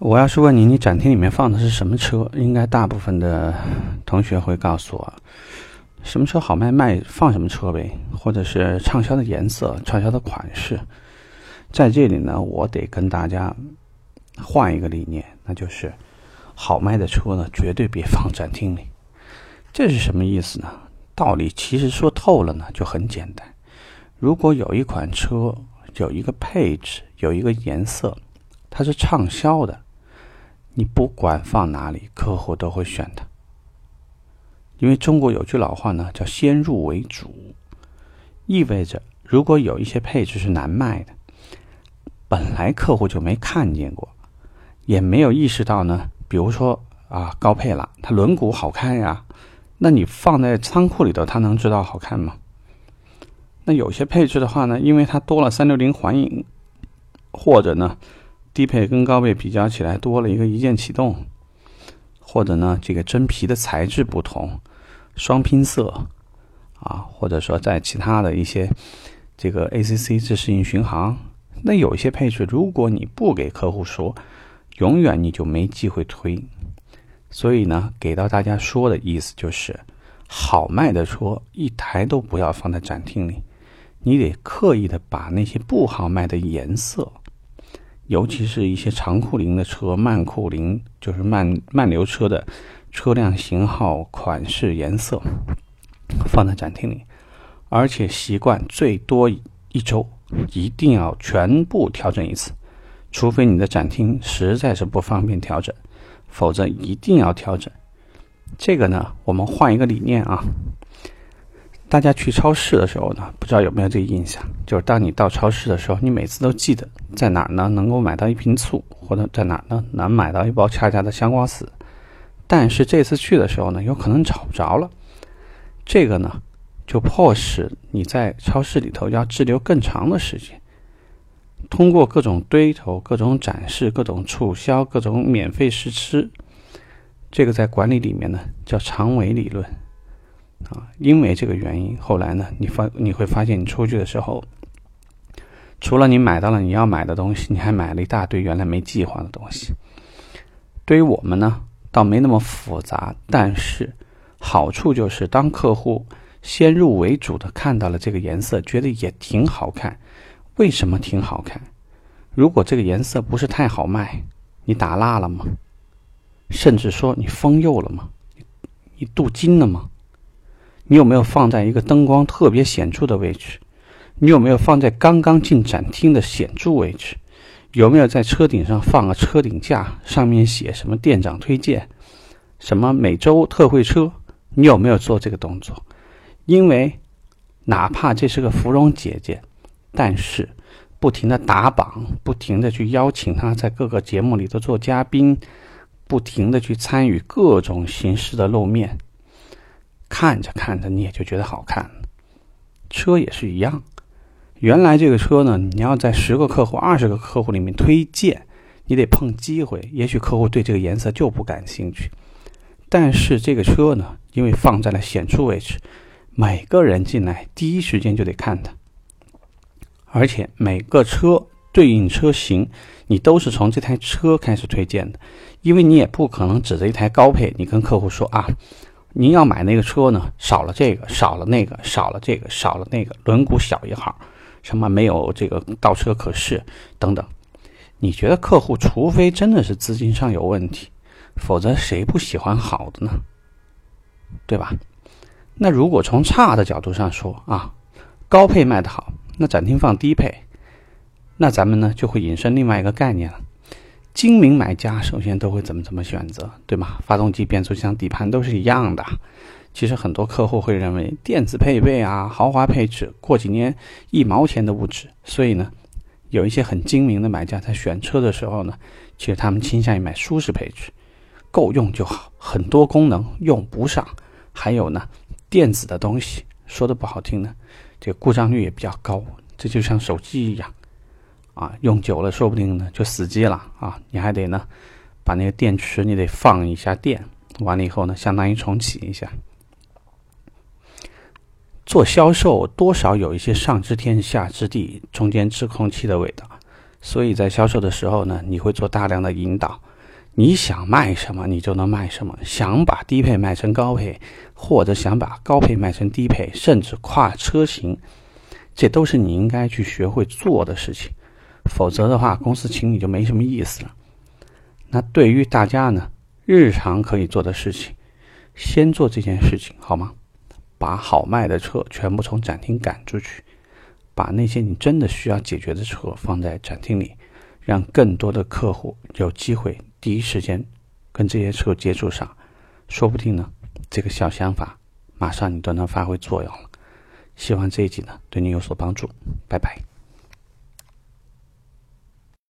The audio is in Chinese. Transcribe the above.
我要是问你，你展厅里面放的是什么车？应该大部分的同学会告诉我，什么车好卖卖放什么车呗，或者是畅销的颜色、畅销的款式。在这里呢，我得跟大家换一个理念，那就是好卖的车呢，绝对别放展厅里。这是什么意思呢？道理其实说透了呢，就很简单。如果有一款车，有一个配置，有一个颜色，它是畅销的。你不管放哪里，客户都会选它。因为中国有句老话呢，叫“先入为主”，意味着如果有一些配置是难卖的，本来客户就没看见过，也没有意识到呢。比如说啊，高配了，它轮毂好看呀，那你放在仓库里头，他能知道好看吗？那有些配置的话呢，因为它多了三六零环影，或者呢。低配跟高配比较起来，多了一个一键启动，或者呢，这个真皮的材质不同，双拼色啊，或者说在其他的一些这个 ACC 自适应巡航，那有一些配置，如果你不给客户说，永远你就没机会推。所以呢，给到大家说的意思就是，好卖的车一台都不要放在展厅里，你得刻意的把那些不好卖的颜色。尤其是一些长库龄的车、慢库龄，就是慢慢流车的车辆型号、款式、颜色，放在展厅里，而且习惯最多一周一定要全部调整一次，除非你的展厅实在是不方便调整，否则一定要调整。这个呢，我们换一个理念啊。大家去超市的时候呢，不知道有没有这个印象？就是当你到超市的时候，你每次都记得在哪儿呢能够买到一瓶醋，或者在哪儿呢能买到一包恰恰的香瓜丝。但是这次去的时候呢，有可能找不着了。这个呢，就迫使你在超市里头要滞留更长的时间，通过各种堆头、各种展示、各种促销、各种免费试吃。这个在管理里面呢叫长尾理论。啊，因为这个原因，后来呢，你发你会发现，你出去的时候，除了你买到了你要买的东西，你还买了一大堆原来没计划的东西。对于我们呢，倒没那么复杂，但是好处就是，当客户先入为主的看到了这个颜色，觉得也挺好看。为什么挺好看？如果这个颜色不是太好卖，你打蜡了吗？甚至说你封釉了吗？你镀金了吗？你有没有放在一个灯光特别显著的位置？你有没有放在刚刚进展厅的显著位置？有没有在车顶上放个车顶架，上面写什么店长推荐，什么每周特惠车？你有没有做这个动作？因为哪怕这是个芙蓉姐姐，但是不停的打榜，不停的去邀请她在各个节目里头做嘉宾，不停的去参与各种形式的露面。看着看着，你也就觉得好看。车也是一样，原来这个车呢，你要在十个客户、二十个客户里面推荐，你得碰机会。也许客户对这个颜色就不感兴趣，但是这个车呢，因为放在了显著位置，每个人进来第一时间就得看它，而且每个车对应车型，你都是从这台车开始推荐的，因为你也不可能指着一台高配，你跟客户说啊。您要买那个车呢？少了这个，少了那个，少了这个，少了那个，轮毂小一号，什么没有这个倒车可视等等。你觉得客户除非真的是资金上有问题，否则谁不喜欢好的呢？对吧？那如果从差的角度上说啊，高配卖的好，那展厅放低配，那咱们呢就会引申另外一个概念了。精明买家首先都会怎么怎么选择，对吗？发动机、变速箱、底盘都是一样的。其实很多客户会认为电子配备啊、豪华配置，过几年一毛钱都不值。所以呢，有一些很精明的买家在选车的时候呢，其实他们倾向于买舒适配置，够用就好。很多功能用不上，还有呢，电子的东西说的不好听呢，这个故障率也比较高。这就像手机一样。啊，用久了说不定呢就死机了啊！你还得呢，把那个电池你得放一下电，完了以后呢，相当于重启一下。做销售多少有一些上知天下知地、中间知空气的味道，所以在销售的时候呢，你会做大量的引导。你想卖什么，你就能卖什么。想把低配卖成高配，或者想把高配卖成低配，甚至跨车型，这都是你应该去学会做的事情。否则的话，公司请你就没什么意思了。那对于大家呢，日常可以做的事情，先做这件事情好吗？把好卖的车全部从展厅赶出去，把那些你真的需要解决的车放在展厅里，让更多的客户有机会第一时间跟这些车接触上，说不定呢，这个小想法马上你都能发挥作用了。希望这一集呢对你有所帮助，拜拜。